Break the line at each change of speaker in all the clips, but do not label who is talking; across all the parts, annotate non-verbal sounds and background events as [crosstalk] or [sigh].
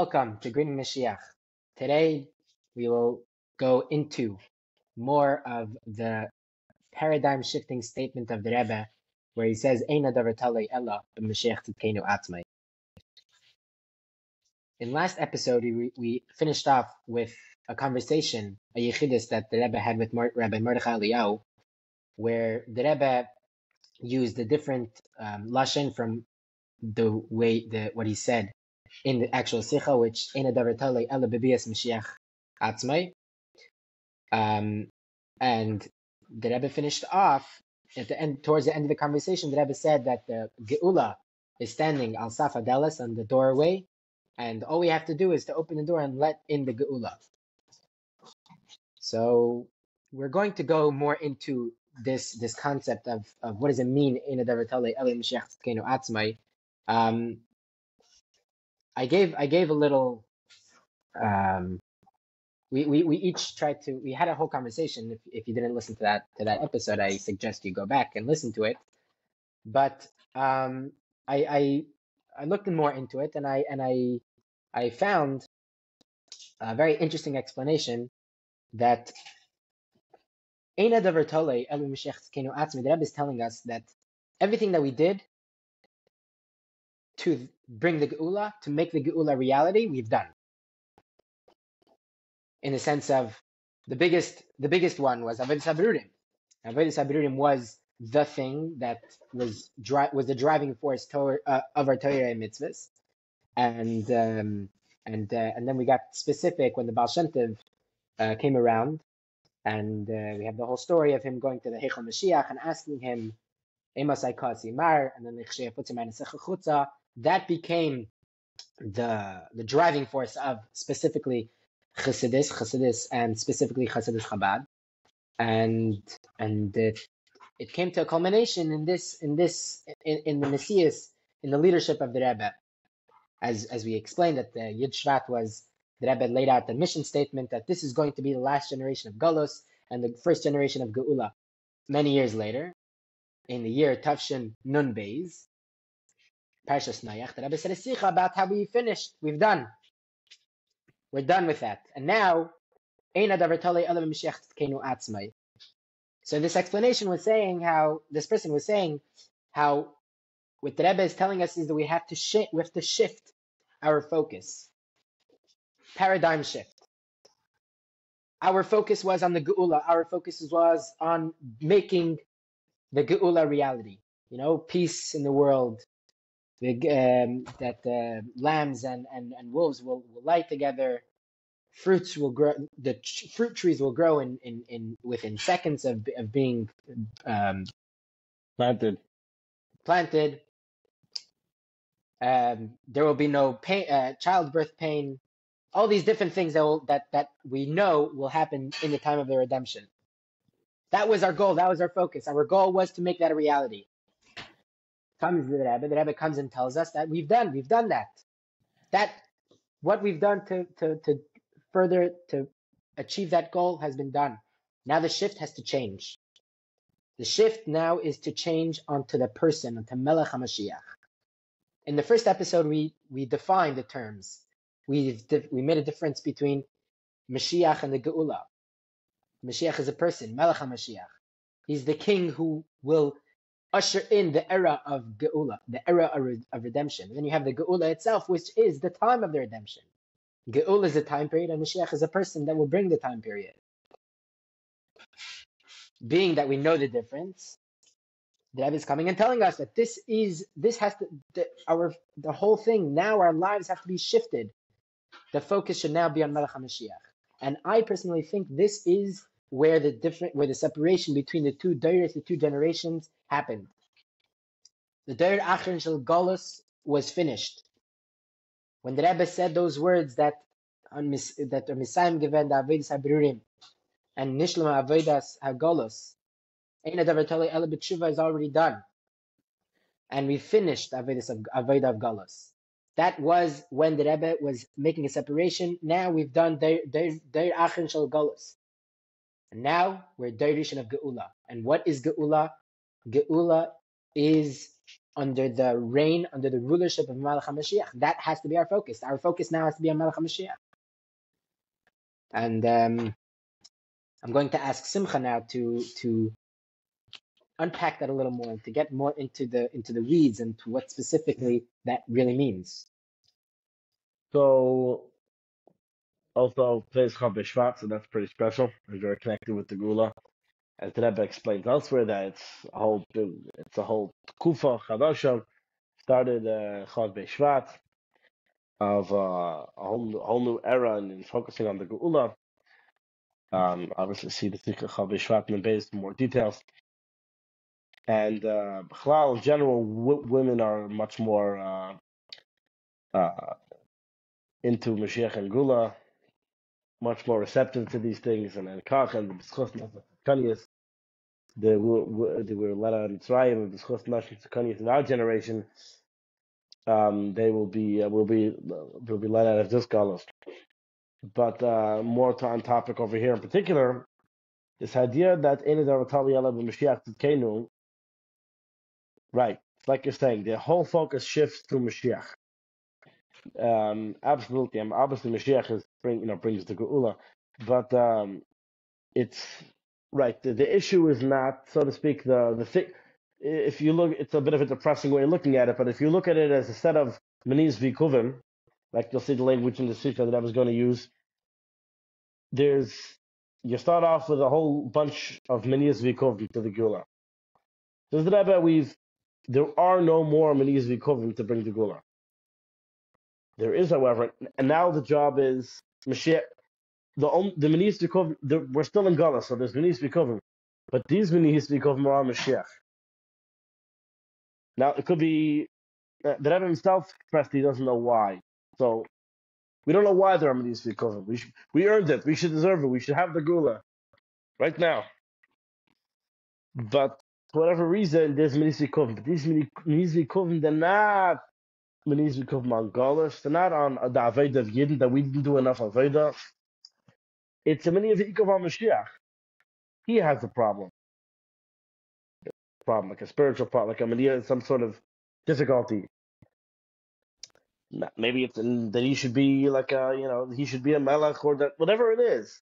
Welcome to Green Mashiach. Today we will go into more of the paradigm shifting statement of the Rebbe, where he says, Eina ella atzmai. In last episode, we, we finished off with a conversation, a yechidus that the Rebbe had with Mar- Rabbi Mordechai Eliyahu, where the Rebbe used a different um, lashon from the way the what he said in the actual sicha, which in a davar ela bebias mashiach atzmai. Um, and the Rebbe finished off at the end, towards the end of the conversation. The Rebbe said that the geula is standing al safadelis on the doorway, and all we have to do is to open the door and let in the geula. So we're going to go more into this this concept of, of what does it mean in a davar ela mashiach atzmai. Um, I gave I gave a little. Um, we, we, we each tried to we had a whole conversation. If, if you didn't listen to that to that episode, I suggest you go back and listen to it. But um, I, I I looked more into it, and I and I I found a very interesting explanation that Eina Davar Tole Elu Mashiach Kenu Atzmi. The Rebbe is telling us that everything that we did to bring the Geula, to make the Geula reality, we've done. In the sense of the biggest, the biggest one was Avodah Sabirurim. Avodah Sabirurim was the thing that was dri- was the driving force to- uh, of our Torah and mitzvahs, and um, and uh, and then we got specific when the Baal Shem Tov, uh, came around, and uh, we have the whole story of him going to the Heichal Mashiach and asking him, "Emasai Kasi Mar," and then the Chshei puts him in Chutza, that became the the driving force of specifically Chassidus, Chassidus, and specifically Chassidus Chabad, and and it, it came to a culmination in this in this in, in the Messias in the leadership of the Rebbe, as as we explained that the Yud Shvat was the Rebbe laid out the mission statement that this is going to be the last generation of Golos and the first generation of Geula. Many years later, in the year Tavshin Nun Beis, Parshas Noach, the Rebbe said a about how we finished. We've done. We're done with that. And now. So this explanation was saying how this person was saying how what the Rebbe is telling us is that we have to shift, we have to shift our focus, paradigm shift. Our focus was on the geula. Our focus was on making the geula reality. You know, peace in the world, um, that the lambs and, and, and wolves will, will lie together. Fruits will grow. The fruit trees will grow in, in, in within seconds of, of being um,
planted.
Planted. Um, there will be no pain, uh, childbirth pain. All these different things that will, that that we know will happen in the time of the redemption. That was our goal. That was our focus. Our goal was to make that a reality comes the Rebbe, the comes and tells us that we've done, we've done that. That what we've done to to to further to achieve that goal has been done. Now the shift has to change. The shift now is to change onto the person, onto Melech HaMashiach. In the first episode, we we defined the terms. We we made a difference between Mashiach and the Geula. Mashiach is a person, Melech HaMashiach. He's the king who will usher in the era of Geula, the era of redemption. And then you have the Geula itself, which is the time of the redemption. Geula is the time period, and Mashiach is a person that will bring the time period. Being that we know the difference, the Rebbe is coming and telling us that this is this has to the, our the whole thing. Now our lives have to be shifted. The focus should now be on Melech HaMashiach. And I personally think this is where the different where the separation between the two dairies, the two generations happened. The Dair Achron Shel Golus was finished. When the Rebbe said those words that on that are Misayim given the Avedis Habirurim and Nishlam Avedas Hagolus, Eina Davar Tali Ela is already done. And we finished Avedis of Aveda of Golus. That was when the Rebbe was making a separation. Now we've done Dair Achron Shel Golus. And now we're Dairishan of Geula. And what is Geula? Geula is under the reign, under the rulership of Melech HaMashiach. That has to be our focus. Our focus now has to be on Melech HaMashiach. And um, I'm going to ask Simcha now to to unpack that a little more and to get more into the into the weeds and to what specifically that really means.
So also today's Chav B'Shvat, so that's pretty special. It's very connected with the Gula. As the Rebbe explains elsewhere, that it's a whole it's a whole kufa chadasha started uh, Chav B'Shvat of uh, a whole whole new era and, focusing on the Geula. Um, obviously, see the Tikka Chav B'Shvat in base for more details. And uh, in general, w- women are much more uh, uh, into Mashiach and Gula, much more receptive to these things, and and Kach and the Kanyas, they were they were led out in Mitzrayim and B'schus Nashim Kanyas in our generation. Um, they will be uh, will be will be led out of this galus. But uh, more to on topic over here in particular, this idea that Right. Like you're saying, the whole focus shifts to Mashiach. Um, absolutely. I'm obviously Mashiach is bring you know brings the Geula, but um, it's right. The, the issue is not, so to speak, the the thing. If you look, it's a bit of a depressing way of looking at it. But if you look at it as a set of manis vikuvim, like you'll see the language in the Sikha that I was going to use, there's you start off with a whole bunch of manis vikuvim to the Geula. Says the Rebbe, we've there are no more Maniz Vikovim to bring the Gula. There is, however, and now the job is Mashiach. The the Vikovim, we're still in Gala, so there's Maniz Vikovim, but these Maniz Vikovim are Mashiach. Now it could be uh, the Rebbe himself expressed he doesn't know why. So we don't know why there are Maniz Vikovim. We we earned it. We should deserve it. We should have the Gula right now. But for whatever reason, there's Minizvi Kovim. But these Minizvi Kovim, they're not Minizvi Kovim on Gaulish. They're not on the Aveda of Yidden, that we didn't do enough Aveda. It's a Minizvi Kovim Mashiach. He has a problem. Problem, like a spiritual problem, like a Minizvi, some sort of difficulty. Maybe it's that he should be like a, you know, he should be a melech or that, whatever it is.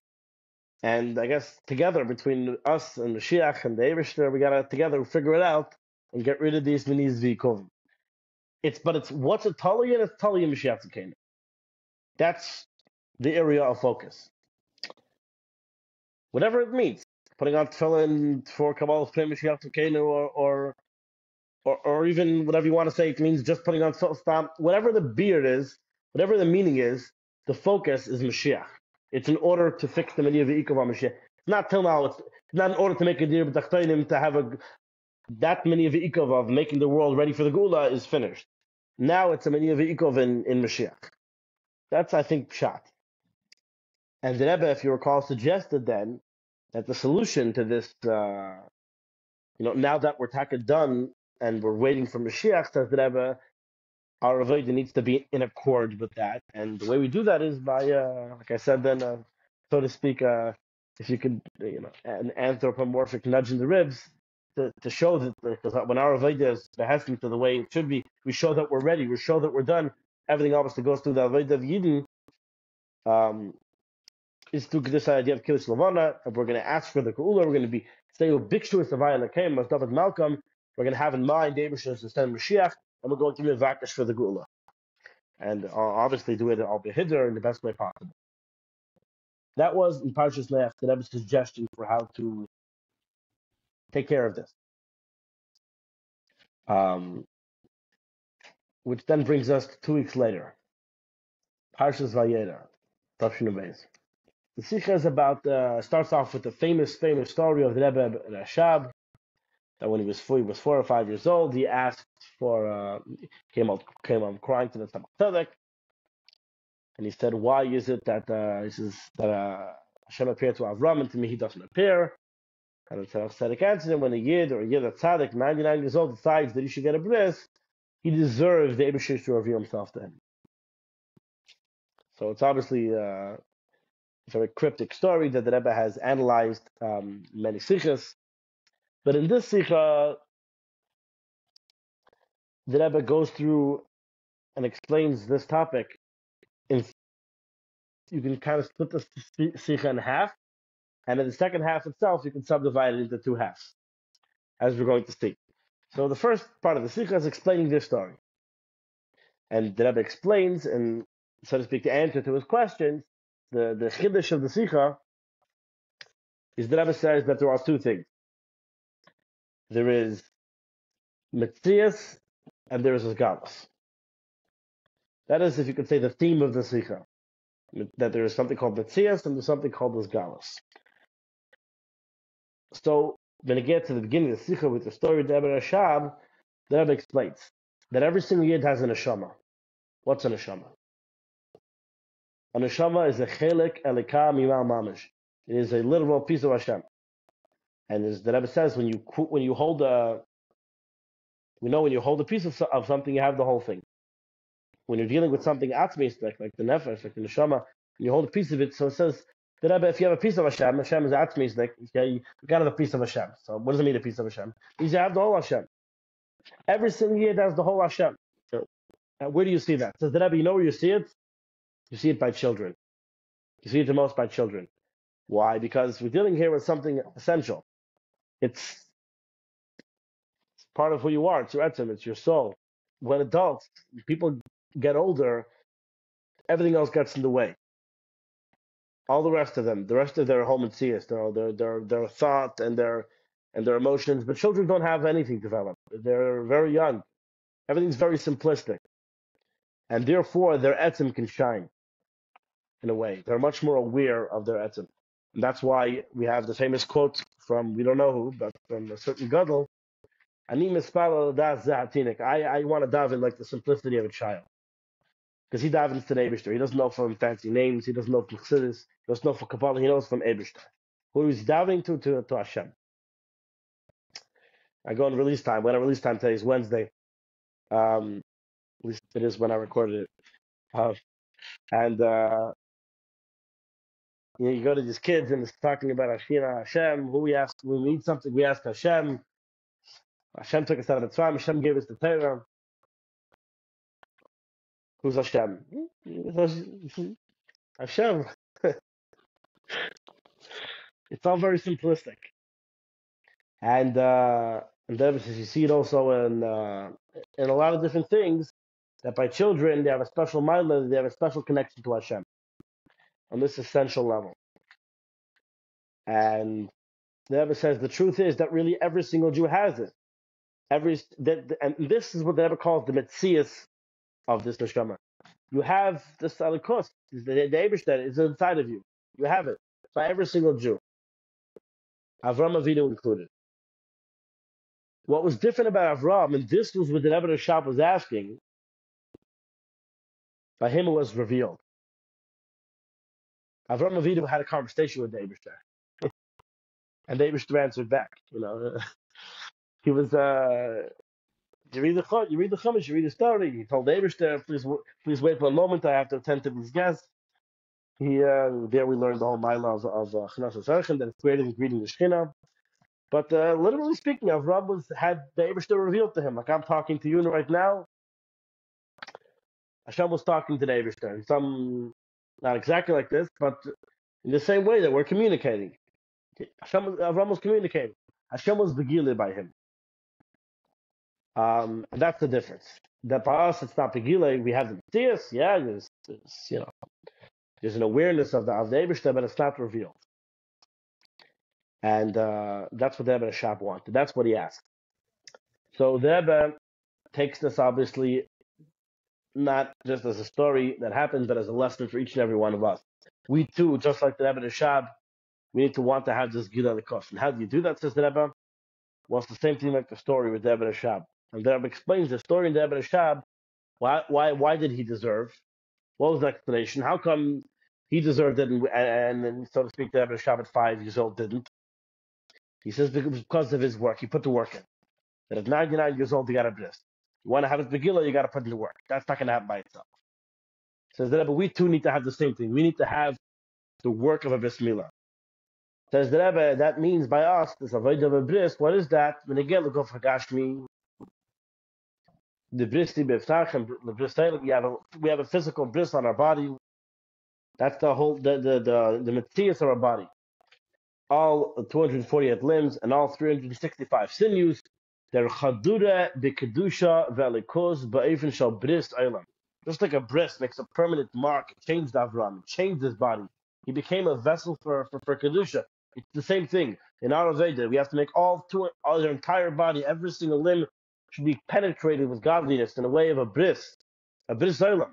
And I guess together between us and Mashiach and the Eibishter, we gotta together figure it out and get rid of these minis v'kovim. It's but it's what's a tali and it's tali and Mashiach Tzidkenu. That's the area of focus. Whatever it means, putting on tefillin for Kabbalah Pnei Mashiach Tzidkenu or, or or or even whatever you want to say, it means just putting on stamp. Whatever the beard is, whatever the meaning is, the focus is Mashiach. It's in order to fix the Mediyah V'ikov HaMashiach. It's not till now, it's not in order to make a with Tachtoinim to have a, that many of V'ikov of making the world ready for the Gula is finished. Now it's a Mediyah V'ikov in, in Mashiach. That's, I think, shot. And the Rebbe, if you recall, suggested then that the solution to this, uh, you know, now that we're taka done and we're waiting for Mashiach, says the Rebbe, our avodah needs to be in accord with that, and the way we do that is by, uh, like I said, then, uh, so to speak, uh, if you could, you know, an anthropomorphic nudge in the ribs to, to show that because when our avodah is behesting to the way it should be, we show that we're ready, we show that we're done. Everything obviously goes through the avodah of Yidden. Um, is through this idea of Kiddush Levana, and we're going to ask for the Kula, we're going to be Bikshu is the Vayalakim, as David Malcolm, we're going to have in mind David is the Mashiach, and we're going to be vakish for the gula, and uh, obviously do it al behidr in the best way possible. That was in Parshas Leach the Rebbe's suggestion for how to take care of this. Um, which then brings us to two weeks later. Parshas Vayeira, Tafshin The Sikha is about, uh, starts off with the famous, famous story of the Rebbe Rashab, that when he was four, he was four or five years old, he asked for uh, came out came out crying to the Tzaddik, and he said, "Why is it that uh, he says that uh, Hashem appeared to Avram and to me he doesn't appear?" And the Tzaddik answered him, "When a yid or a yid a tzaddik, 99 years old, decides that he should get a bris, he deserves the Eibishter to reveal himself to him." So it's obviously uh, a very cryptic story that the Rebbe has analyzed um, many sikhs but in this sikha, the Rebbe goes through and explains this topic. In you can kind of split the sikha in half, and in the second half itself, you can subdivide it into two halves, as we're going to see. So the first part of the sikha is explaining this story, and the Rebbe explains, and so to speak, the answer to his questions. The the chiddush of the sikha is the Rebbe says that there are two things. There is Metzias and there is Galus. That is, if you could say, the theme of the Sikha. That there is something called Metzias and there's something called Galus. So, when it gets to the beginning of the Sikha with the story of the Rebbe Rashab, the Rebbe explains that every single yid has an neshama. What's an neshama? A neshama is a chelik elika mimal mamish. It is a literal piece of Hashem. And as the Rebbe says, when you when you hold a, we know when you hold a piece of, of something, you have the whole thing. When you're dealing with something atzmis, like, like the nefesh, like the neshama, you hold a piece of it. So it says Rebbe, if you have a piece of Hashem, Hashem is atzmis, like okay, you got a piece of Hashem. So what does it mean a piece of Hashem? Means you have the whole Hashem. Every single year has the whole Hashem. So, where do you see that? Says the Rebbe, you know where you see it? You see it by children. You see it the most by children. Why? Because we're dealing here with something essential. It's, it's part of who you are. It's your etzim. It's your soul. When adults, people get older, everything else gets in the way. All the rest of them, the rest of their home and seers, their, their their their thought and their and their emotions. But children don't have anything developed. They're very young. Everything's very simplistic, and therefore their etzim can shine. In a way, they're much more aware of their etzim. And that's why we have the famous quote from we don't know who, but from a certain gadol. I I want to dive in like the simplicity of a child, because he davens to Eibishter. He doesn't know from fancy names. He doesn't know from chassidus. He doesn't know from Kabbalah. He knows from Eibishter. Who is davening to to to Hashem. I go on release time. When I release time today is Wednesday. Um, at least it is when I recorded it. Uh, and uh, you, know, you go to these kids and it's talking about Ashina Hashem. Who we ask, when we need something, we ask Hashem. Hashem took us out of the time. Hashem gave us the Torah. Who's Hashem? Hashem. [laughs] it's all very simplistic. And uh, and then you see it also in uh, in a lot of different things that by children they have a special mind, they have a special connection to Hashem on this essential level. And the Rebbe says the truth is that really every single Jew has it. Every that, and this is what the Rebbe calls the metzias of this neshama. You have the salikos, the, the that is inside of you. You have it by every single Jew, Avram Avinu included. What was different about Avram, and this was what the Rebbe Rashab was asking, by him it was revealed. Avram Avinu had a conversation with the Eibishter. [laughs] and the Eibishter answered back. You know, [laughs] he was. Uh, you read the you read the Chumash, you read the story. He told the Eibishter, "Please, please wait for a moment. I have to attend to these guests." He uh, there we learned the whole mile of of Chanas uh, that it's greater than greeting the Shechina. But uh, literally speaking, Avram was had the Eibishter revealed to him, like I'm talking to you right now. Hashem was talking to the Eibishter. Some not exactly like this, but in the same way that we're communicating. Hashem, Avram was communicating. Hashem was begila by him. Um, and that's the difference. That by us, it's not begila. We have the Metzias, yeah, there's, there's, you know, there's an awareness of the of the but it's not revealed. And uh, that's what the Rebbe Rashab wanted. That's what he asked. So the Rebbe takes this obviously not just as a story that happens, but as a lesson for each and every one of us. We too, just like the Rebbe Rashab, we need to want to have this Gila. And how do you do that, says the Rebbe? Well, it's the same thing like the story with the Rebbe Rashab. And the Rebbe explains the story in the Rebbe Rashab. Why, why, why did he deserve? What was the explanation? How come he deserved it and, and, and so to speak, the Rebbe Rashab at five years old didn't? He says because of his work. He put the work in. That at 99 years old, he got a bris. You want to have a Megillah, you got to put in the work. That's not going to happen by itself. Says the Rebbe, we too need to have the same thing. We need to have the work of a Bismillah. Says the Rebbe, that means by us, this avoid of a bris, what is that? When again, look for Gashmi. The bristi beftachem, the bris we have a we have a physical bris on our body. That's the whole the the the, the materials of our body. All 248 limbs and all 365 sinews. They're chadura bekedusha velikos ba'efin shal bris eilam. Just like a bris makes a permanent mark, changed Avram, changed his body. He became a vessel for for, for kedusha. It's the same thing in our Veda. We have to make all two, all their entire body, every single limb should be penetrated with godliness in a way of a bris, a bris olam.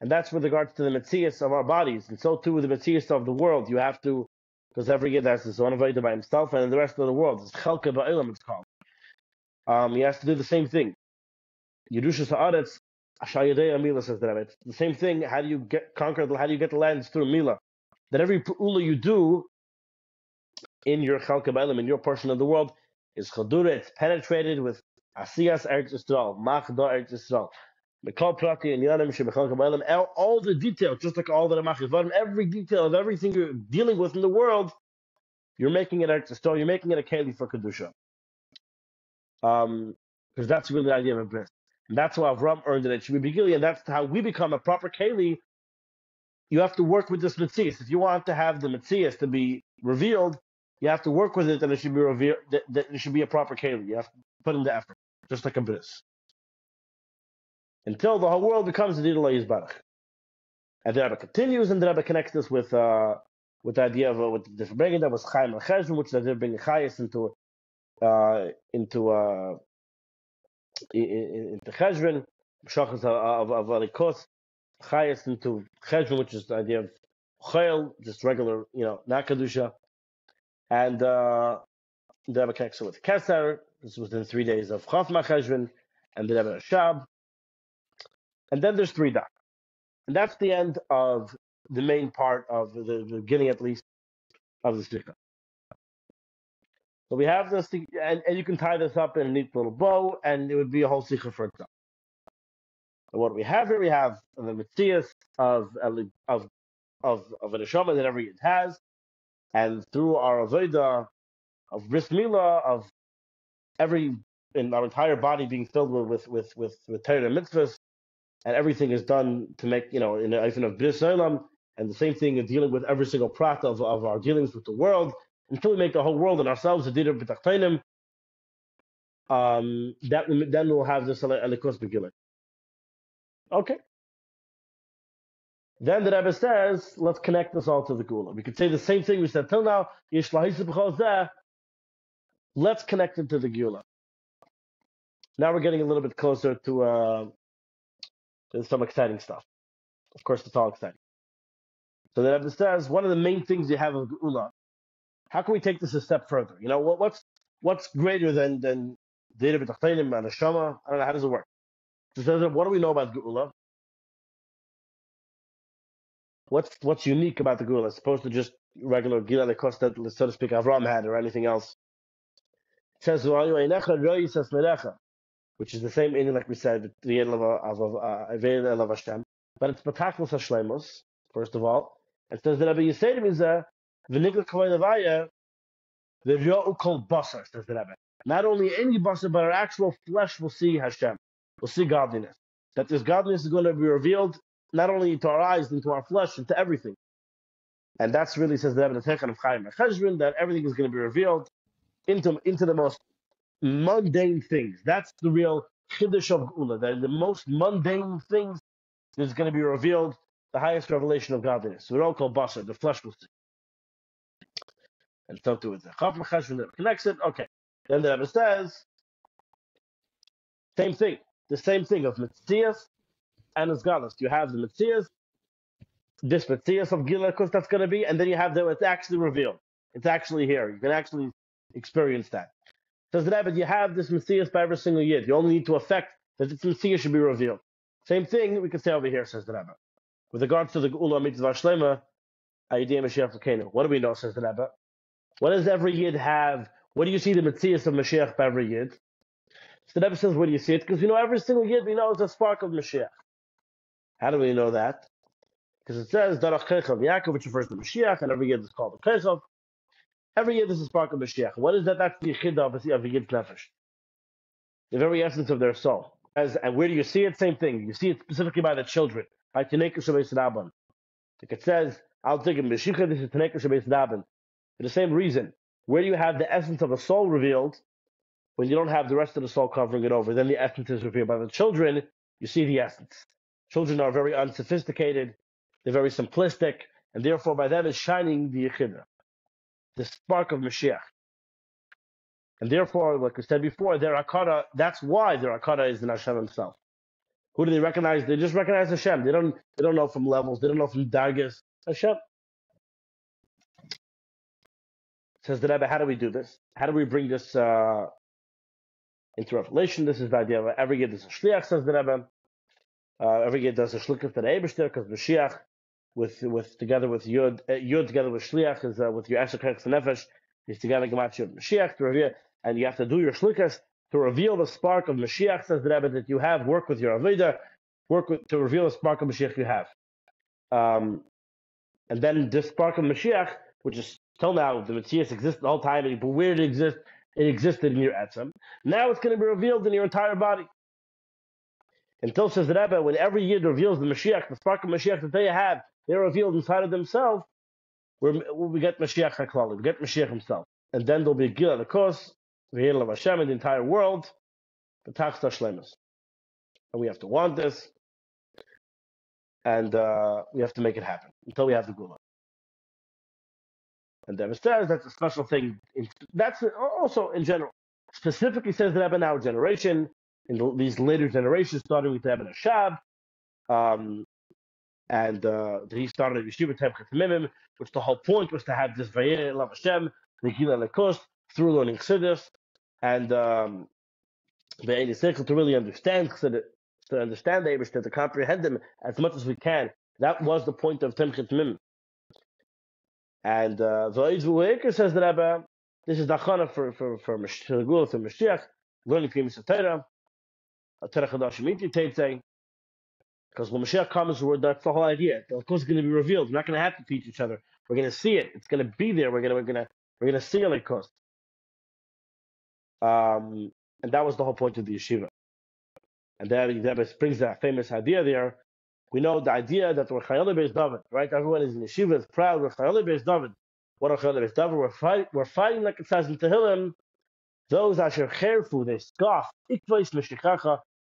And that's with regards to the Metzias of our bodies. And so too with the Metzias of the world. You have to, because every year there's his own Veda by himself and the rest of the world. It's Chalka Ba'ilam, it's called. Um, he has to do the same thing. Yerusha Sa'aretz, Ashayadei Mila says that. It's the same thing. How do you get conquer, how do you get the lands through Mila? That every Ula you do in your Chalka Ba'ilam, in your portion of the world, is Chadura, it's penetrated with Asiyas Eretz Yisrael, Machda Eretz Yisrael. Mikol Prati and Yanim Shebechal Kabalim, all the details, just like all the Ramachivarim, every detail of everything you're dealing with in the world, you're making it Eretz Yisrael, you're making it a Keli for Kedusha. Um, because that's really the idea of a bris. And that's why Avram earned it at Shemi and that's how we become a proper Keli. You have to work with this Metzias. If you want to have the Metzias to be revealed, you have to work with it and it should be revealed, that, that it should be a proper Keli. You have put in the effort just like a bris. Until the whole world becomes a Didal Yizbarach. And the Rebbe continues, and the Rebbe connects this with uh, with the idea of uh, with the bringing that was Chaim al Cheshvan, which is they're bringing Chayas into uh, into uh, into Cheshvan, Shachas of of Alikos, Chayas into Cheshvan, which is the idea of Chayil, just regular, you know, not Kedusha, and uh, the Rebbe connects it with Keser, this was within three days of Chafma Cheshvan and the Rebbe Rashab. And then there's three da. And that's the end of the main part of the, the beginning, at least, of the Sikha. So we have this, and, and you can tie this up in a neat little bow, and it would be a whole Sikha for itself. So what we have here, we have the Metzias of, of, of, of an Neshama that every Yid has, and through our Avodah of Bris of every in our entire body being filled with with with with, with Torah and mitzvahs, and everything is done to make you know in the even of Bris and the same thing in dealing with every single prat of, of our dealings with the world until we make the whole world and ourselves a dira b'tachtonim. Um, that then we'll have this alikos begilah. Okay. Then the Rebbe says, let's connect this all to the Gula. We could say the same thing we said till now. Let's connect it to the Gula. Now we're getting a little bit closer to, uh, some exciting stuff. Of course, it's all exciting. So the Rebbe says one of the main things you have of Geula. How can we take this a step further? You know, what, what's what's greater than than Data B'Tachleinim and Hashama? I don't know how does it work. So says, what do we know about Geula? What's what's unique about the Geula as opposed to just regular Gila the cost that, so to speak, Avram had or anything else? Says which is the same meaning like we said, the uh, Hashem. But it's Bataklos Hashlemos, first of all. It says that Rabbi Yisrael is a V'nigla Kavay Levaya, the Ryo'u Kol Basar, says the Rebbe. Not only any Basar, but our actual flesh will see Hashem, will see godliness. That this godliness is going to be revealed not only to our eyes, but to our flesh, and to everything. And that's really, says the Rebbe, the Techan of Chaim that everything is going to be revealed into, into the most mundane things. That's the real chiddush of Gula. That the most mundane things is going to be revealed, the highest revelation of godliness. We're all called basar, the flesh will see. And so to it. Connects it. Okay. Then the Rebbe says, same thing. The same thing of Metzias and Asgalas. You have the Metzias, this Metzias of Gila, because that's going to be, and then you have the, it's actually revealed. It's actually here. You can actually experience that. Says the Rebbe, you have this Messiah by every single yid. You only need to affect that this Messiah should be revealed. Same thing we can say over here, says the Rebbe. With regards to the Geula Mitzvah Shlema, Ayidiyah Mashiach Lekenu. What do we know, says the Rebbe? What does every yid have? What do you see the Metzias of Mashiach by every yid? So the Rebbe says, what do you see it? Because you know every single yid we know is a spark of Mashiach. How do we know that? Because it says, Darach Kechav Yaakov, which refers to Mashiach, and every yid is called the Kechav. Every year there's a spark of Mashiach. What is that? That's the Yichida of a Yid's Nefesh. The very essence of their soul. As, and where do you see it? Same thing. You see it specifically by the children. By Tineka Shabbat Rabban. Like it says, I'll take a Meshicha, this is Tineka Shabbat Rabban. For the same reason. Where you have the essence of a soul revealed when you don't have the rest of the soul covering it over? Then the essence is revealed. By the children, you see the essence. Children are very unsophisticated, they're very simplistic, and therefore by them is shining the Yechidra, the spark of Mashiach. And therefore, like we said before, their akara, that's why their akara is in Hashem himself. Who do they recognize? They just recognize Hashem. They don't they don't know from levels, they don't know from dargas. Hashem. Says the Rebbe, how do we do this? How do we bring this uh, into revelation? This is the idea of every year there's a shliach, says the Rebbe. Uh, every year there's a shliach to the Eibishter, because Mashiach, with with together with Yud, uh, Yud together with shliach is uh, with your Esher Kech Nefesh, is together Gemat Yud Mashiach to reveal, and you have to do your shlichas to reveal the spark of Mashiach, says the Rebbe, that you have. Work with your Aveda, work with, to reveal the spark of Mashiach you have. Um, and then this spark of Mashiach, which is Till now, the Metzias existed all the time, but where did it exist? It existed in your etzem. Now it's going to be revealed in your entire body. Until says the Rebbe, when every year reveals the Mashiach, the spark of Mashiach that they have, they're revealed inside of themselves, we get Mashiach HaKlali, we get Mashiach himself. And then there'll be a Gil, of course, the Hidl of Hashem in the entire world, the Tachta Shlemus. And we have to want this, and uh, we have to make it happen until we have the Gula. And Rebbe says that's a special thing. That's also in general. Specifically says the in our generation, in these later generations, starting with Rebbe Rashab, um, and uh, he started Yeshiva Tomchei Temimim, which the whole point was to have this Vayir Lav Hashem, Nigila Lekos, through learning Chassidus, and um, the circle to really understand Chassidus, to understand the Abish, to comprehend them as much as we can. That was the point of Tomchei Temimim. And uh, the says that Rebbe, this is the achana for for for Mashiach, for Mashiach, learning Primus Torah, Torah Chadash Miti. Because when Mashiach comes, that's the whole idea. Of course, it's going to be revealed. We're not going to have to teach each other. We're going to see it. It's going to be there. We're going to we're going to we're going to see cost. Um, and that was the whole point of the yeshiva. And then that brings that famous idea there we know the idea that we're Chayil Beis David, right? Everyone is in yeshiva is proud. We're Chayil Beis David. What are Chayil Beis David? We're, fight, we're fighting, like it says in Tehillim, those asher cherfu, they scoff, ikvais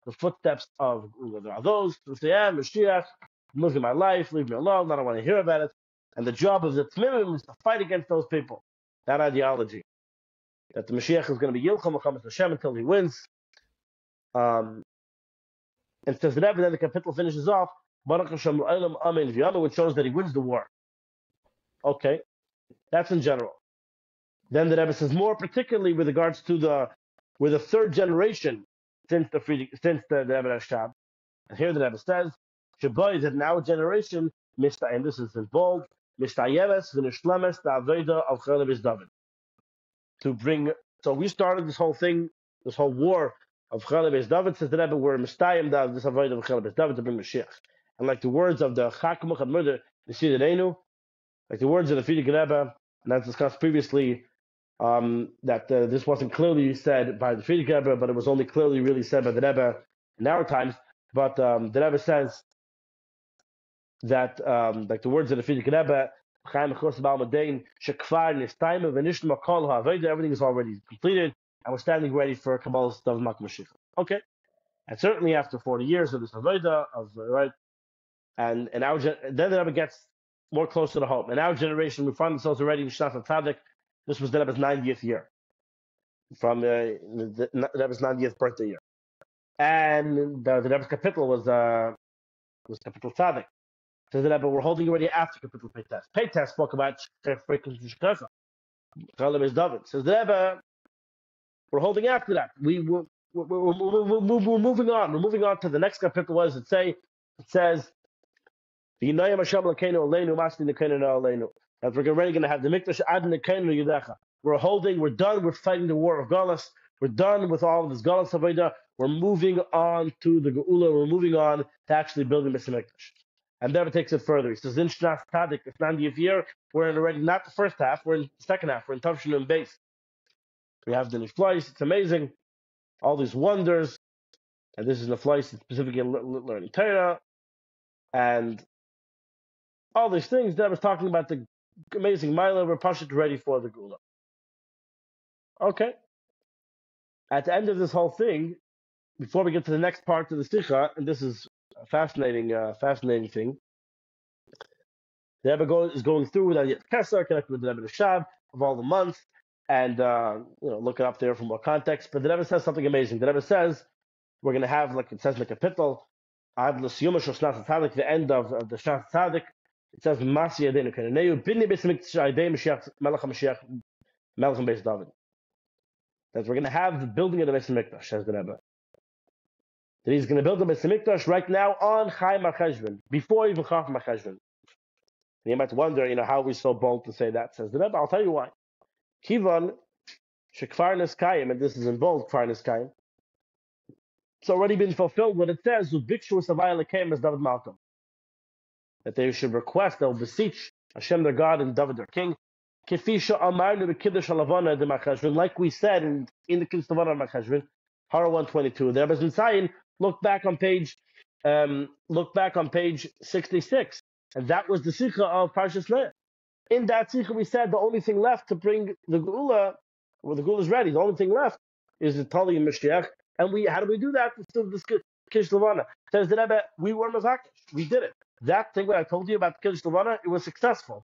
the footsteps of those who say, yeah, Mashiach, I'm losing my life, leave me alone, I don't want to hear about it. And the job of the Tmimim is to fight against those people. That ideology. That the Mashiach is going to be Yilcham Hashem until he wins. Um, and says Rebbe, then the capital finishes off, Baruch Hashem Amen V'yama, which shows that he wins the war. Okay, that's in general. Then the Rebbe says more particularly with regards to the with the third generation since the since the, the Rebbe Rashab. And here the Rebbe says, Shabai that now generation, Mr. and this is in bold, Mr. Yeves, Vinishlemes, the Aveda of Chelebis David. To bring, so we started this whole thing, this whole war of Chelebis David, says the Rebbe, we're Mistayim, this Aveda of Chelebis David to bring Mashiach. And like the words of the Chakam Murder, the like the words of the Frierdiker Rebbe, and that's discussed previously, um, that uh, this wasn't clearly said by the Frierdiker Rebbe, but it was only clearly really said by the Rebbe in our times. But um, the Rebbe says that, um, like the words of the Frierdiker Rebbe, everything is already completed, and we're standing ready for Kabbalah's Dav Mashiach. Okay. And certainly after 40 years of this Avodah, of, right, and in our then the Rebbe gets more close to the home. In our generation, we find ourselves already in Shnas Tzadik. This was the Rebbe's 90th year, from uh, the, Rebbe's 90th birthday year, and the, the Rebbe's capital was uh, was capital Tzadik. So the Rebbe, we're holding already after capital Peites. Peites spoke about freaking Shkasa. Chalim is David. Says the Rebbe, we're holding after that. We we're, we're, we're, we're, moving on. We're moving on to the next capital. Was it say? It says that we're already going to have the Mikdash Ad Yudecha. We're holding, we're done, we're fighting the war of Galus. We're done with all of this Galus Avodah. We're moving on to the Geula. We're moving on to actually building the Mikdash. And Rebbe takes it further. He says, in Shnas Tadik, the 90th year, we're in already not the first half, we're in the second half, we're in Tavshin and base. We have the Niflais, it's amazing. All these wonders. and this is the flight specifically learning Torah, and all these things was talking about the amazing Mila were Pashat ready for the Gula. Okay. At the end of this whole thing, before we get to the next part of the Sikha, and this is a fascinating, uh, fascinating thing, the Rebbe is going through the Kesser, connected with the Rebbe Rashab of all the months, and uh, you know, look it up there for more context. But the Rebbe says something amazing. The Rebbe says we're going to have, like it says in the capital, the end of, of the Shnat Tzadik. It says Masi Yadenu Kenaneu Bini Aydei Mashiach Melech HaMashiach Melech Beis David. That we're going to have the building of the Beis Hamikdash, says the Rebbe. That he's going to build the Beis Hamikdash right now on Chai Macheshvan, before even Chaf Macheshvan. And you might wonder, you know, how are we so bold to say that? Says the Rebbe. I'll tell you why. Kivan Shekfar Neskayim, and this is in bold, Kfar Neskayim. It's already been fulfilled when it says, Ubikshu Savaya came as David Malcolm. That they should request, they'll beseech Hashem their God and David their king. Like we said in, in the Kiddush Alavana Machashvin, Hara 122. The Rebbe's Messiah, look back on page um, look back on page 66. And that was the Sikha of Parshas Leah. In that Sikha, we said the only thing left to bring the Gula, well, the Gula is ready. The only thing left is the Tali and Mashiach. And we, how do we do that? Still this Kish Levana. Says the Rebbe, we were Mazakish. We did it. That thing that I told you about Kish Levana, it was successful.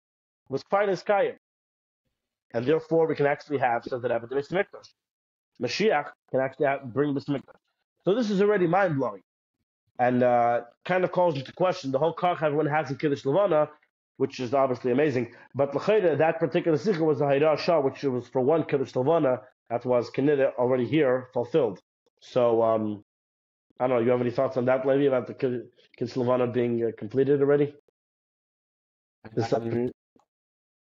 It was fine as Kayim. And therefore, we can actually have, says the Rebbe, the Mikdash. Mashiach can actually have, bring the Mikdash. So this is already mind blowing and uh, kind of calls into question the whole kach everyone has in Kiddush Levana, which is obviously amazing. But l'chayda, that particular sikha was the Hayrah Shah, which was for one Kiddush Levana, that was Kanida already here, fulfilled. So, um, I don't know, you have any thoughts on that, Levi, about the Kiddush Levana being uh, completed already?
Um,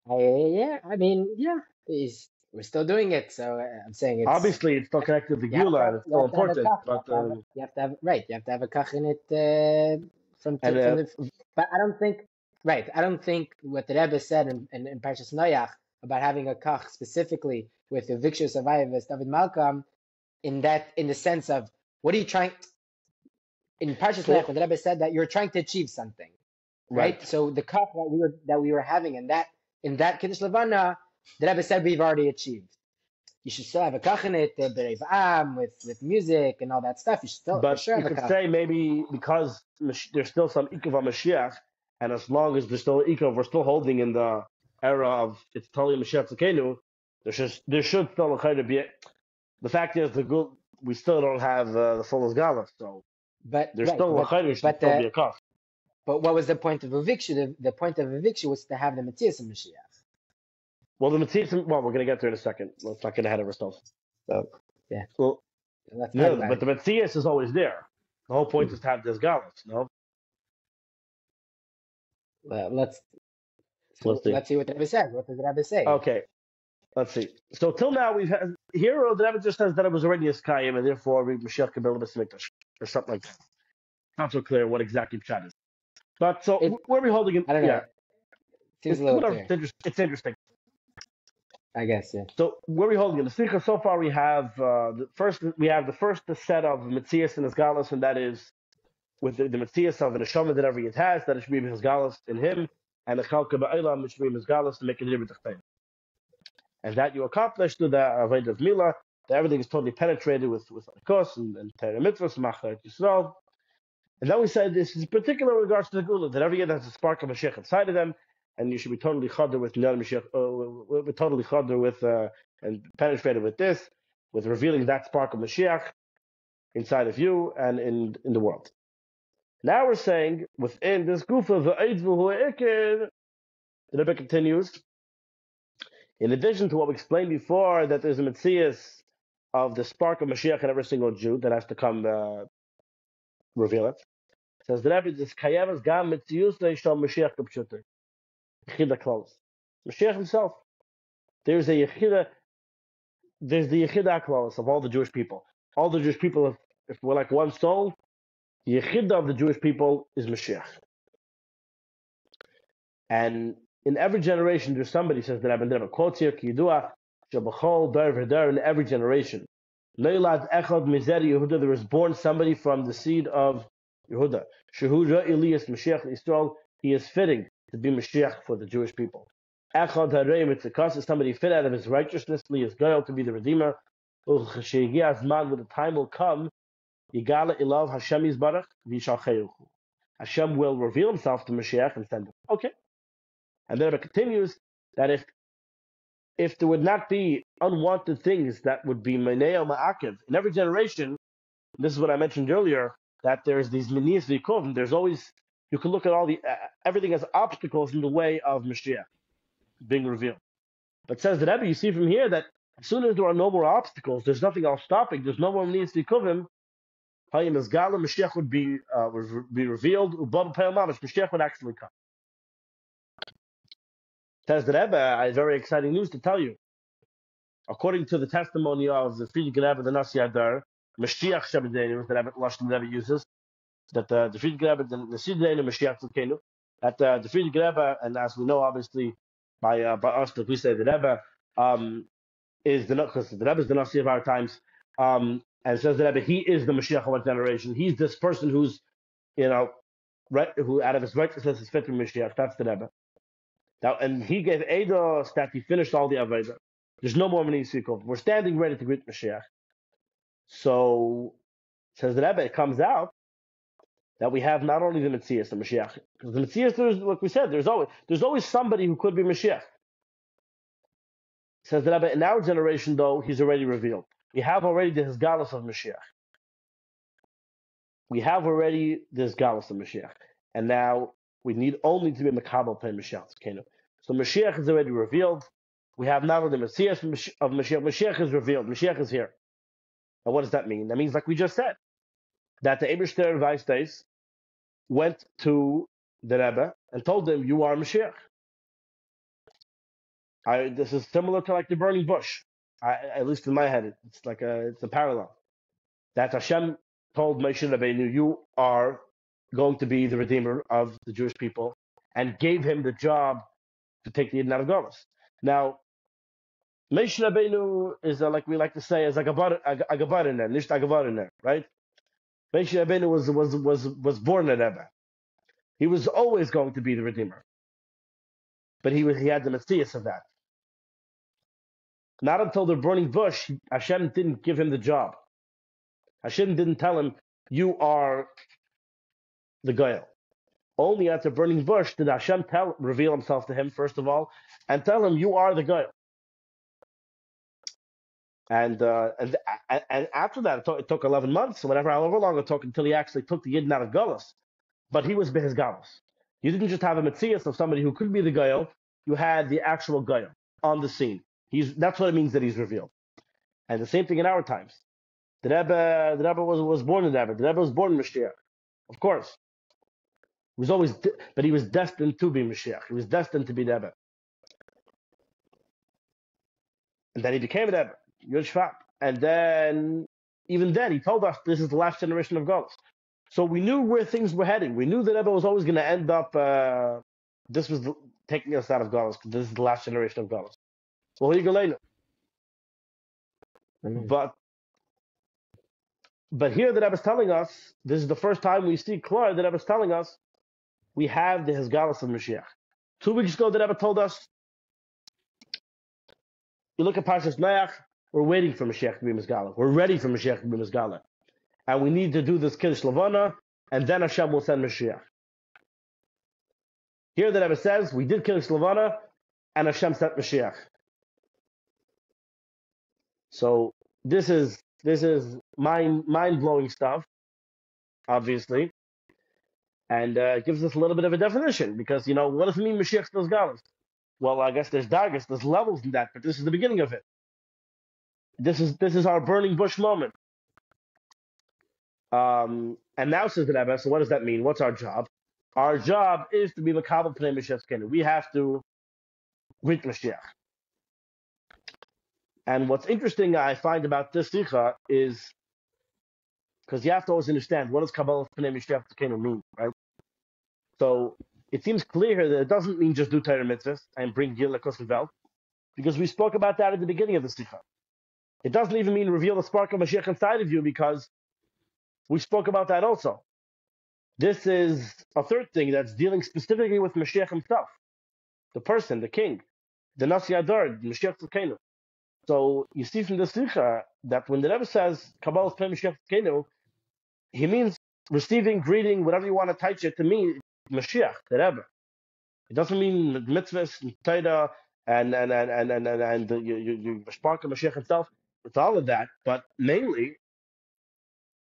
I, yeah, I mean, yeah, he's we're still doing it. So uh, I'm saying it's
obviously it's still connected to Gula and it's still important. But
um, you have to have right. You have to have a kach in it uh, from, and, uh, from the. But I don't think right. I don't think what the Rebbe said in, in, in Parshas Noach about having a kach specifically with the Viksha survivors David Malcolm in that in the sense of what are you trying in Parshas when the Rebbe said that you're trying to achieve something. Right? right. So the kach that we were that we were having in that in that Kiddush Levana the Rebbe said we've already achieved. You should still have a uh, berev am, with, with music and all that stuff. You should still,
but
sure
you could say maybe because there's still some ikuv Mashiach, and as long as there's still ikuv, we're still holding in the era of it's totally Mashiach Tzakenu, there should, there should still of be. The fact is, the good, we still don't have uh, the full Gala, so
but
there's
right,
still
but,
still the, be a kach.
But what was the point of eviction? The, the point of eviction was to have the Metzias and Mashiach.
Well, the Metzias, well, we're going to get there in a second. Let's not get ahead of ourselves. So,
yeah.
Well, no, but the Metzias is always there. The whole point mm-hmm. is to have this Galas, no?
Well, let's let's see. let's see what the Rebbe says. What does the Rebbe say?
Okay, let's see. So till now we've had here the Rebbe just says that it was already a Skayim and therefore we Mashiach can build a Mikdash or something like that. Not so clear what exactly Pshat is. But so it, where are we holding it?
I don't know. Yeah. Seems it's, a little
It's, interesting. it's interesting.
I guess, yeah.
So where are we holding it? The Sikha, so far we have uh, the first we have the first set of Metzias and his Galas, and that is with the, the Metzias of the Neshama that every it has, that it should be his Galas in him, and the Chalka Ba'ilam, which should be his Galas to make it Ribit And that you accomplish through the Avodah of Mila, everything is totally penetrated with with Kos and, and Mitzvahs, Machat Yisrael. And then we said this is particular regards to the Gula, that every year has a spark of Mashiach inside of them, and you should be totally chadr with Nel Mashiach, uh, totally chadr with uh, and penetrated with this, with revealing that spark of Mashiach inside of you and in in the world. Now we're saying within this gufa the the Rebbe continues. In addition to what we explained before, that there's a Metzias of the spark of Mashiach in every single Jew that has to come uh, reveal it. Says the Rebbe, this kayavas gam Metzias leishal Mashiach kapshuter. Yechida close. Mashiach himself. There's a Yechida, there's the Yechida clause of all the Jewish people. All the Jewish people, if, if we're like one soul, the Yechida of the Jewish people is Mashiach. And in every generation, there's somebody says that I've been there. Quotes here, Kiyudua, Shabachol, Dar Verdar, in every generation. Leilat Echad Mizer Yehuda, there was born somebody from the seed of Yehuda. Shehuda Elias Mashiach Yisrael, he is fitting to be Mashiach for the Jewish people. Echad Harei Mitzakas is somebody fit out of his righteousness, Li is Goyal to be the Redeemer. Azman, when the time will come, Yigala Ilav Hashem Yisbarach, Vishalcheuchu. Hashem will reveal himself to Mashiach and send him. Okay. And then it continues that if if there would not be unwanted things that would be Meneo Ma'akiv in every generation, this is what I mentioned earlier, that there's these Menias Vikov, there's always, you can look at all the, uh, everything as obstacles in the way of Mashiach being revealed. But says the Rebbe, you see from here that as soon as there are no more obstacles, there's nothing else stopping, there's no more Menias Vikovim, Hayim Gala, Mashiach would be, uh, would be revealed, Ubab Mashiach would actually come. Says the Rebbe, I have very exciting news to tell you. According to the testimony of the Frierdiker Rebbe, the Nasi HaDor, Mashiach Shabbatenu, the Rebbe Lashon Rebbe uses, that uh, the Frierdiker Rebbe, the Nasi HaDor, Mashiach Tzidkenu, that uh, the Frierdiker Rebbe, and as we know, obviously, by uh, by us, that we say the Rebbe, um, is the because the Rebbe is the Nasi of our times, um, and says the Rebbe, he is the Mashiach of our generation. He's this person who's, you know, right, who out of his righteousness is fit to Mashiach. That's the Rebbe. Now, and he gave Eidos that he finished all the Aveda. There's no more Mani Sikov. We're standing ready to greet Mashiach. So, says the Rebbe, it comes out that we have not only the Metzias, the Mashiach. Because the Metzias, there's, like we said, there's always, there's always somebody who could be Mashiach. Says the Rebbe, in our generation, though, he's already revealed. We have already the Hisgalus of Mashiach. We have already this Galus of Mashiach. And now we need only to be Makabal Pei Mashiach So Mashiach is already revealed. We have now the Messiah of Mashiach. Mashiach is revealed. Mashiach is here. And what does that mean? That means, like we just said, that the Eibishter Weistes went to the Rebbe and told them, "You are Mashiach." I, this is similar to like the burning bush. I, at least in my head, it's like a it's a parallel. That Hashem told Moshe Rabbeinu, "You are going to be the redeemer of the Jewish people, and gave him the job to take the Eden out of Golos. Now, Moshe Rabbeinu is a, like we like to say is agabariner, nicht agabariner, right? Moshe Rabbeinu was was was was born a Rebbe. He was always going to be the redeemer, but he was he had the Metzias of that. Not until the burning bush, Hashem didn't give him the job. Hashem didn't tell him, "You are the Goel. Only the burning bush did Hashem tell, reveal himself to him, first of all, and tell him, You are the Goel. And, uh, and and after that, it took, it took 11 months, whatever, however long it took, until he actually took the Yidden out of Gullus. But he was Behis Galus. You didn't just have a Metzias of somebody who could be the Goel, you had the actual Goel on the scene. He's, that's what it means that he's revealed. And the same thing in our times. The Rebbe, the Rebbe was, was born in Rebbe. The Rebbe was born in Mashiach. Of course was always, de- but he was destined to be Mashiach. He was destined to be Rebbe. And then he became a Rebbe, Yud Shvat. And then, even then, he told us this is the last generation of Golos. So we knew where things were heading. We knew that Rebbe was always going to end up, uh, this was the, taking us out of Golos, because this is the last generation of Golos. Well, he But but here the Rebbe is telling us, this is the first time we see clear that Rebbe is telling us we have the Hisgalus of Mashiach. Two weeks ago, the Rebbe told us, you look at Parshas Noach, we're waiting for Mashiach to be Mizgala. We're ready for Mashiach to be Mizgala. And we need to do this Kiddush Levana, and then Hashem will send Mashiach. Here the Rebbe says, we did Kiddush Levana, and Hashem sent Mashiach. So this is this is mind mind blowing stuff, obviously and uh, gives us a little bit of a definition because you know what does it mean Mashiach those galas? Well, I guess there's daggers, there's levels in that, but this is the beginning of it. This is this is our burning bush moment. Um, and now says the Rebbe, so what does that mean? What's our job? Our job is to be Makabal Pnei Mashiach We have to greet Mashiach. And what's interesting I find about this sikha is because you have to always understand what does Kabbalah Pnei Mashiach mean, right? So it seems clear here that it doesn't mean just do Torah mitzvahs and bring Gil Welt, because we spoke about that at the beginning of the Sikha. It doesn't even mean reveal the spark of Mashiach inside of you because we spoke about that also. This is a third thing that's dealing specifically with Mashiach himself, the person, the king, the Nasi HaDor, Mashiach Tzidkenu. So you see from the Sikha that when the Rebbe says Kabbalah Mashiach Tzidkenu, he means receiving, greeting, whatever you want to touch it to me, Mashiach, the Rebbe. It doesn't mean the mitzvahs and Torah and and and and and and, and the, you you you spark Mashiach himself. It's all of that, but mainly,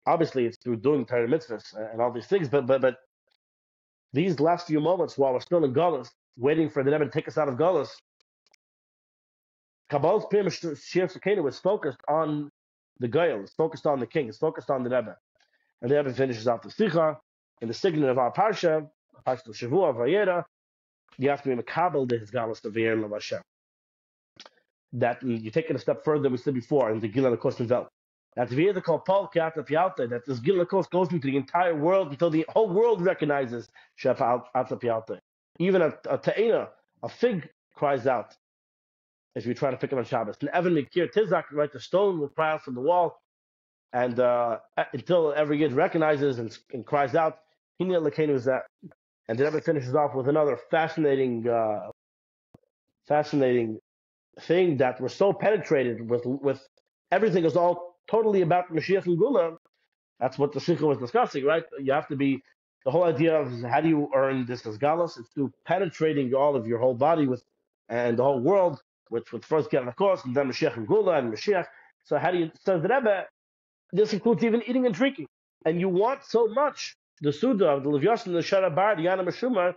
obviously, it's through doing Torah mitzvahs and all these things. But but but these last few moments while we're still in Golas, waiting for the Rebbe to take us out of Golas, Kabbalah's Mashiach Tzidkenu was focused on the Goel, it's focused on the king, it's focused on the Rebbe. And the Rebbe finishes off the Sikha in the signet of our Parsha, Parsha Shavua, Vayeira, you have to be Makabal to his Galas of Vayeira of Hashem. That you take it a step further, than we said before, in the Gila Lakos Nivel. That Vayera called Paul Kiata Pialta, that this Gila Lakos goes into the entire world until the whole world recognizes Shef Alta Pialta. Even a, a a fig, cries out as we try to pick it on Shabbos. And Evan Mikir Tizak, right, the stone will cry out from the wall and uh, until every kid recognizes and, and cries out, Hina Lekenu is that. And the Rebbe finishes off with another fascinating, uh, fascinating thing that we're so penetrated with, with everything is all totally about Mashiach and Geula. That's what the Sikha was discussing, right? You have to be, the whole idea of how do you earn this as Galas? It's through penetrating all of your whole body with, and the whole world, which would first get, of course, and then Mashiach and Geula and Mashiach. So how do you, says the Rebbe, this includes even eating and drinking. And you want so much the Suda of the Levyasin, the Sharabar, the Yana Mashumar.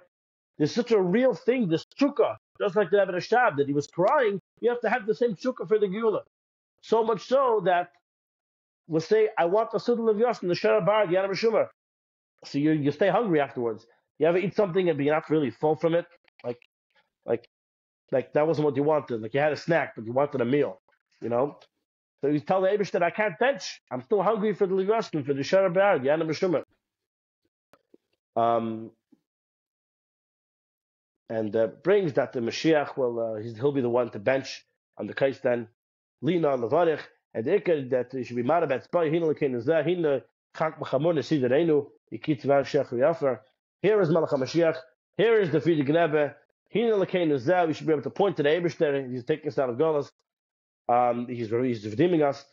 There's such a real thing, this chukka, just like the Rebbe Rashab, that he was crying. You have to have the same chukka for the Geula. So much so that we'll say, I want the Suda Levyasin, the Sharabar, the Yana Mashumar. So you, you stay hungry afterwards. You ever eat something and be not really full from it? Like, like, like that wasn't what you wanted. Like you had a snack, but you wanted a meal, you know? So you tell the Abish that I can't bench. I'm still hungry for the Ligaskin, for the Shara Be'ar, the Anna Meshumah. Um, and uh, brings that the Mashiach will, uh, he'll be the one to bench on the case then. Lina Levarich, and Iker that he should be mad about Spy, Hina Lekin is there, Hina Chak Machamun, Siderenu, Yikit Var Shech Yafar. Here is Malach Mashiach, here is the Frierdiker Rebbe, Hina Lekin is there, we should be able to point to the Abish he's taking us out of Golas. Um, he's, he's redeeming us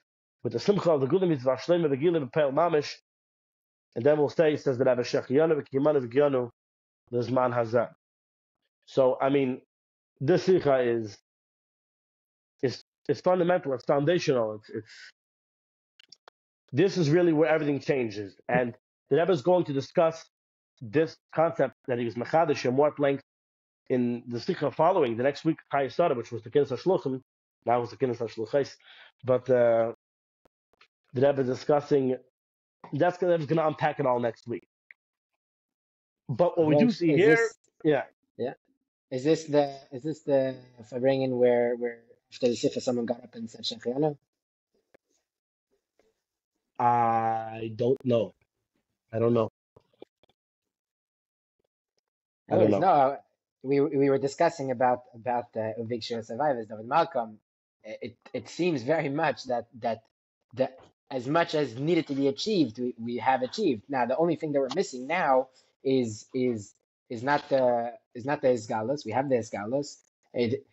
with the simcha of the Gulim Mitzvah Shleim the Gilim Peil Mamish. And then we'll say, he says that Abba Shechiyanu V'kiyamanu V'kiyanu Lizman Hazan. So, I mean, this sikha is, is, is fundamental, it's foundational, it's, it's, this is really where everything changes. And the Rebbe is going to discuss this concept that he was Mechadish in more at length in the sikha following, the next week, Chayei Sarah, which was the Kinsa Shluchim, now it's the Kinnis HaShluchais. But uh, the Rebbe is discussing, that's to that's gonna unpack it all next week. But what we do see here,
this-
yeah,
Yeah. Is this the is this the Farbrengen where where after the Sifa someone got up and said Shechianu?
I don't know. I don't know. I don't
Anyways,
know.
no, uh, we we were discussing about about the eviction survivors, David Malcolm. It it seems very much that that that as much as needed to be achieved, we, we have achieved. Now the only thing that we're missing now is is is not the is not the esgalos. We have the esgalos. It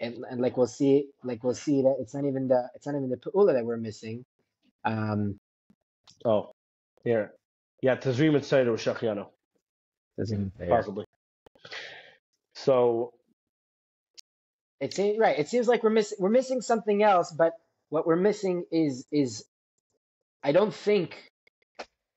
and, and like we'll see like we'll see that it's not even the it's not even the pu'ula that we're missing. Um
Oh, here. Yeah, Tazrim and Seder with Shachiano, possibly. So,
It seems right. It seems like we're missing we're missing something else, but what we're missing is is I don't think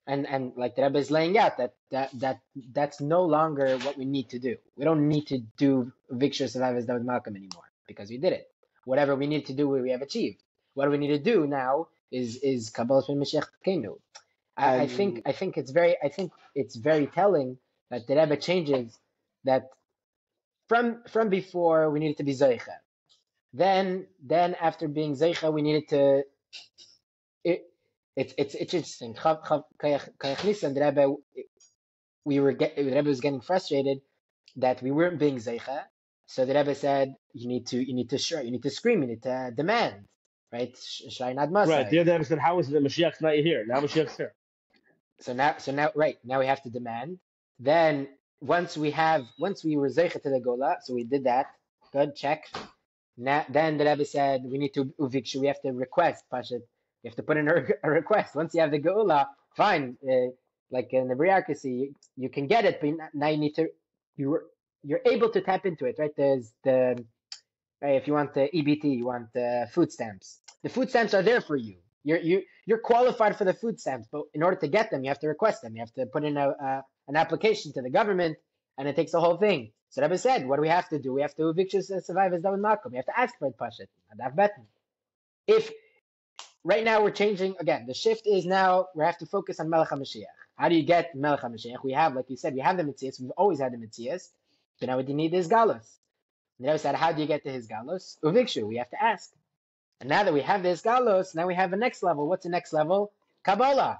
and and like the Rebbe is laying out that that that that's no longer what we need to do. We don't need to do Victor Survivors David Malcolm anymore because we did it. Whatever we need to do, we have achieved. What we need to do now is is Kabbalah Ben Mashiach Kenu. I, I think I think it's very I think it's very telling that the Rebbe changes that from from before we needed to be Zeicha. Then then after being Zeicha we needed to it's it's it's interesting. Chav- Chav- Kayach the Rebbe we were get, the Rebbe was getting frustrated that we weren't being Zeicha. So the Rebbe said you need to you need to shout, you need to scream, you need to demand. right? Shlai Nad Masai.
Right. The other Rebbe said, how is it that Mashiach's not here? Now Mashiach's here.
So now, so now, right now we have to demand. Then once we have, once we were zeicha to the gola, so we did that. Good check. Now, then the Rebbe said we need to uvikshu. We have to request Pashat. You have to put in a, [laughs] a request. Once you have the gola, fine. Uh, like in the bureaucracy, you, you can get it, but now you need to. You you're able to tap into it, right? There's the right, if you want the EBT, you want the food stamps. The food stamps are there for you. You're you you're qualified for the food stamps, but in order to get them, you have to request them. You have to put in a, a an application to the government, and it takes the whole thing. So Rebbe said, what do we have to do? We have to evict survivors that would makom. We have to ask for it, Pashat, and Pashit. If right now we're changing again, the shift is now we have to focus on Melech HaMashiach. How do you get Melech HaMashiach? We have, like you said, we have the Metzias. We've always had the Metzias. So now what you need is Galus. And Rebbe said, how do you get to his Galus? Uvikshu. We have to ask. And now that we have this Galus, now we have the next level. What's the next level? Kabbalah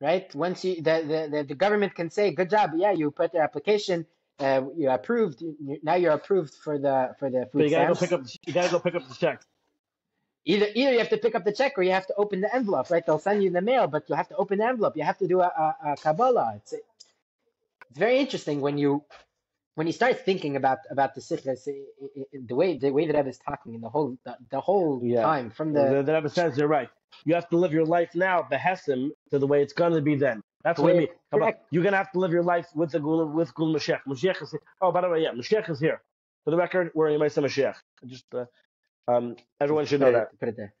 right? Once you the, the, the, government can say, good job, yeah, you put the application, uh, you approved, now you're approved for the for the food
but you gotta
stamps.
go pick up. You gotta go pick up the check.
Either either you have to pick up the check or you have to open the envelope, right? They'll send you in the mail, but you have to open the envelope. You have to do a, a, a Kabbalah. It's it's very interesting when you when you start thinking about about the sikhs, the way the way that Rebbe is talking in the whole the, the whole
Yeah.
time from the
The, the Rebbe says you're right. You have to live your life now, behesim, to the way it's gonna be then. That's what I mean. On.
Correct.
You're gonna have to live your life with the Geula, with Gul Mashiach. Mashiach is here. Oh, by the way, yeah, Mashiach is here. For the record, we're in Mashiach. Just uh, um, everyone should know that.
put it there.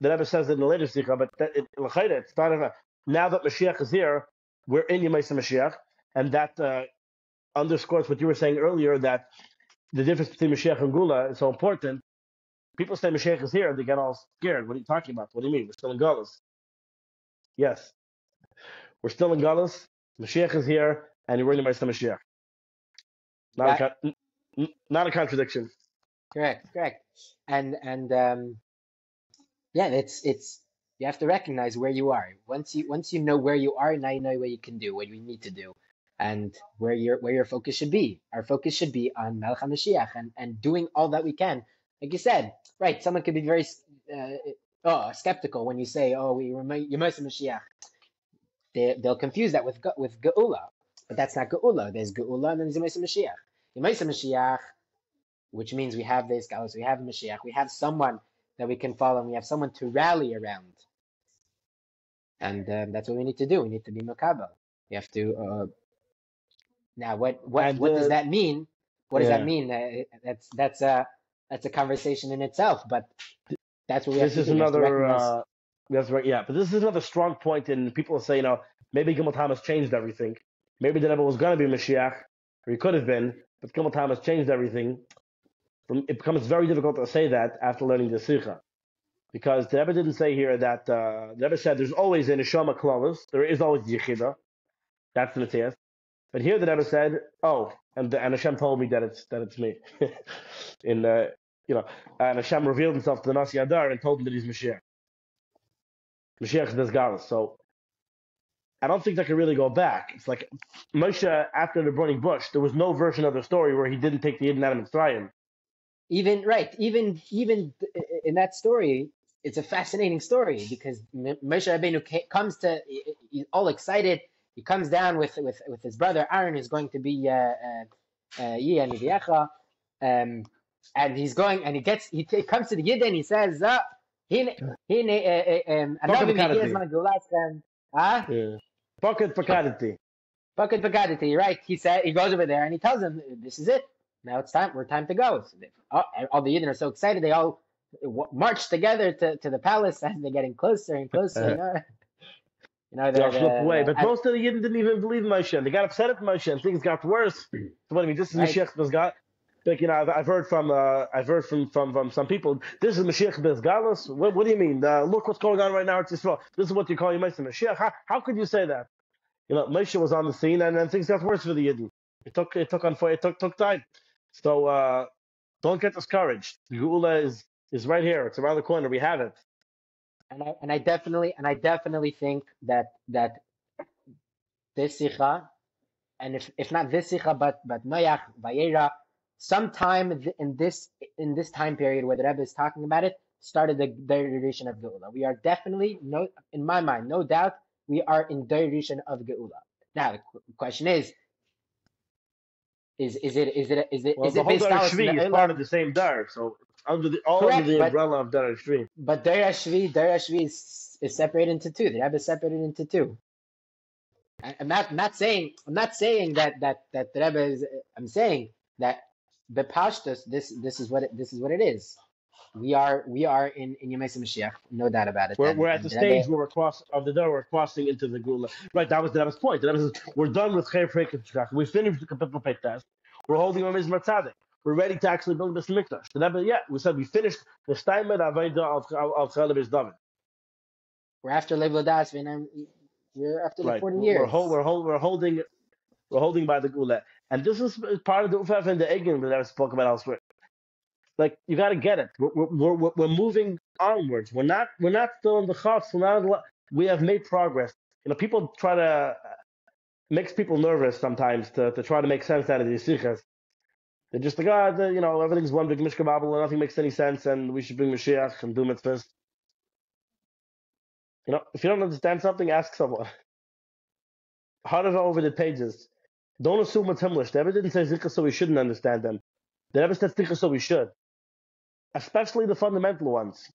The Rebbe says it in the later Sikha, but that, it, it's not enough. Now that Mashiach is here, we're in Yemaisa Mashiach, and that uh, underscores what you were saying earlier that the difference between Mashiach and Geula is so important. People say Mashiach is here, they get all scared. What are you talking about? What do you mean? We're still in Gullus. Yes. We're still in Gullus. Mashiach is here, and we're in Yemaisa Mashiach. Not, a, con- n- not a contradiction.
Correct, correct. And and um, yeah, it's it's you have to recognize where you are. Once you once you know where you are, now you know what you can do, what you need to do, and where your where your focus should be. Our focus should be on Melech HaMashiach and and doing all that we can. Like you said, right? Someone could be very uh, oh skeptical when you say, "Oh, we remain Yemais Mashiach." They they'll confuse that with with Geula, but that's not Geula. There's Geula and then there's Mashiach. Yemais Mashiach which means we have this galus, we have Mashiach, we have someone that we can follow, and we have someone to rally around. And um, that's what we need to do. We need to be makabel. We have to. Uh, now, what what
And,
what
uh,
does that mean? What does
yeah.
that mean? Uh, that's that's a that's a conversation in itself. But that's what we have
this
to
is
do. We have
another uh, that's right yeah but this is another strong point in people say you know maybe Gimmel Tammuz changed everything maybe the Rebbe was going to be Mashiach or he could have been but Gimmel Tammuz changed everything it becomes very difficult to say that after learning the Sikha because the Rebbe didn't say here that uh, the Rebbe said there's always an Neshama Klaus there is always Yechida that's the Metzias but here the Rebbe said oh and the, and Hashem told me that it's that it's me [laughs] in uh, you know and Hashem revealed himself to the Nasi HaDor and told him that he's Mashiach Mashiach is Galus. So I don't think that can really go back. It's like Moshe after the burning bush, there was no version of the story where he didn't take the Eden out of Mitzrayim.
Even right, even even in that story, it's a fascinating story because Moshe Rabbeinu comes to he's all excited. He comes down with with with his brother Aaron, who's going to be uh, uh, uh, um, and he's going and he gets he, t- comes to the Yid and he says, uh, "Hine hine uh, uh, um,
Pocket
another
Pekadati.
Yeh Zman Gulaskan." Ah,
Yeah. Pocket Pakadati.
Bucket Pagadity, right? He said he goes over there and he tells them, "This is it. Now it's time. We're time to go." So they, all, all the Yidden are so excited. They all w- march together to, to the palace [laughs] as they're getting closer and closer. You know, you know
They
the,
all slip away.
the-
But most of the Yidden didn't even believe Moshe. They got upset at Moshe and things got worse. [clears throat] So what I mean, this is
Right.
Mashiach Bezgal. Like, you know, I've, I've heard from uh, I've heard from, from, from some people. This is Mashiach Bezgalus. What, what do you mean? Uh, look what's going on right now. It's Israel. This is what you call your Mashiach. How, how could you say that? You know, Moshe was on the scene, and then things got worse for the Yidden. It took it took on it took took time. So uh, don't get discouraged. Geula is is right here. It's around the corner. We have it.
and I and I definitely and I definitely think that that this sikha, and if if not this sikha, but but Noach, Vayeira, sometime in this in this time period where the Rebbe is talking about it, started the derivation of Geula. We are definitely, no, in my mind, no doubt, we are in derivation of Geula. Now the question is, is is it is it is it
well,
is
the
it
whole
based out
Shvi is part of the same Dar, so under the all
Correct,
under the
but-
umbrella of Dar Shvi.
But Dar Shvi, Dar Shvi is, is separated into two. The Rebbe is separated into two. I- I'm not I'm not saying I'm not saying that that that the Rebbe is. I'm saying that the Pashtus. This this is what it, this is what it is. We are we are in in Yemei Mashiach, no doubt about it.
We're,
And-
we're at the stage where we're cross of the door. We're crossing into the Geula. Right, that was the Rebbe's point. Rebbe says we're done with Chayr Freik and Shkach. We finished the Kapitel Peit test. We're holding on Mizmar Tzadik. We're ready to actually build this Mikdash. Yeah, we said we finished the Steinmet Aveda of of Chalabish David.
We're after Lev Das, we're after the
Right,
40
we're
years.
we're, hol- we're holding we're holding by the Geula, and this is part of the Ufaf and the Egin that I spoke about elsewhere. Like you got to get it. We're, we're, we're, moving onwards. We're not we're not still in the chutz. We're not. We have made progress. You know, people try to makes people nervous sometimes to, to try to make sense out of these sikhs. They're just like, ah, you know, everything's one big mishka babel and nothing makes any sense, and we should bring Mashiach and do mitzvahs. You know, if you don't understand something, ask someone. [laughs] Harder over the pages. Don't assume it's Himmlish. The Rebbe didn't say zikr so we shouldn't understand them. The Rebbe said zikr so we should. Especially the fundamental ones.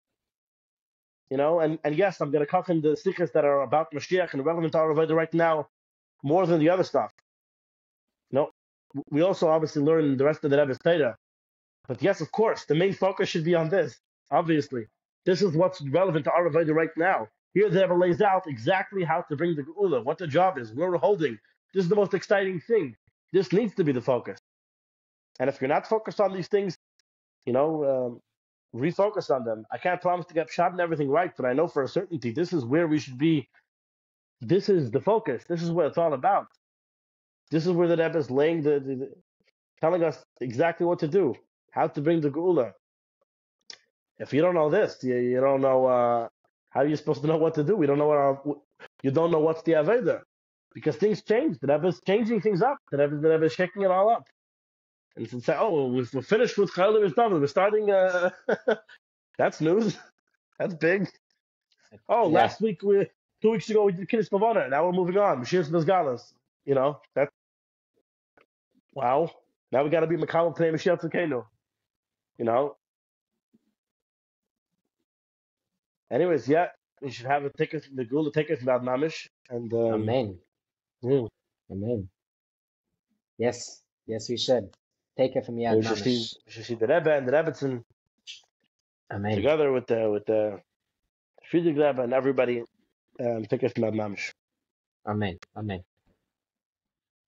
You know, and, and yes, I'm going to cover in the sikhs that are about Mashiach and relevant to our right now more than the other stuff. Know, we also obviously learn the rest of the Rebbe's Torah. But yes, of course, the main focus should be on this. Obviously, this is what's relevant to our Avodah right now. Here, the Rebbe lays out exactly how to bring the Geula, what the job is, where we're holding. This is the most exciting thing. This needs to be the focus. And if you're not focused on these things, you know, um, refocus on them. I can't promise to get shot and everything right, but I know for a certainty this is where we should be. This is the focus. This is what it's all about. This is where the Rebbe is laying the, the, the telling us exactly what to do, how to bring the Geula. If you don't know this, you, you don't know uh, how are you supposed to know what to do. We don't know what our, you don't know what's the Aveda. Because things change. The Rebbe is changing things up. The Rebbe, the Rebbe is shaking it all up. And say, oh, we're, we're finished with Chayil David. We're starting. Uh, [laughs] that's news. [laughs] That's big. Oh,
Yeah.
last week we two weeks ago we did Kiddush Levana. Now we're moving on. Mashiach Galas. You know that. Wow. Now we got to be Makal Pnei Mashiach Tzidkenu. You know. Anyways, yeah, we should have a ticket. The Geula ticket from Namish, and um,
Amen.
mm,
Amen. Yes. Yes, we should. Take it from Yad
we should see
Mamish.
we should see the Rebbe and the Rebbetzin
Amen.
together with the with the Frierdiker Rebbe and everybody um, ticket from Mamish.
Amen. Amen.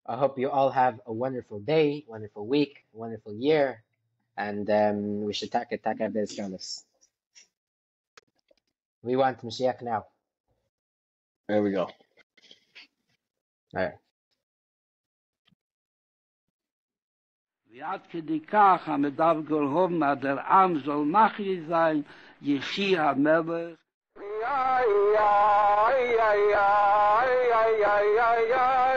I hope you all have a wonderful day, wonderful week, wonderful year, and um, we should take it, take it, Bezganis. We want Mashiach now.
There we go.
All right.
ועד כדי כך המדב גורהוב מה דר עם זול מחי זיין ישי המלך.
יאי יאי יאי יאי יאי יאי יאי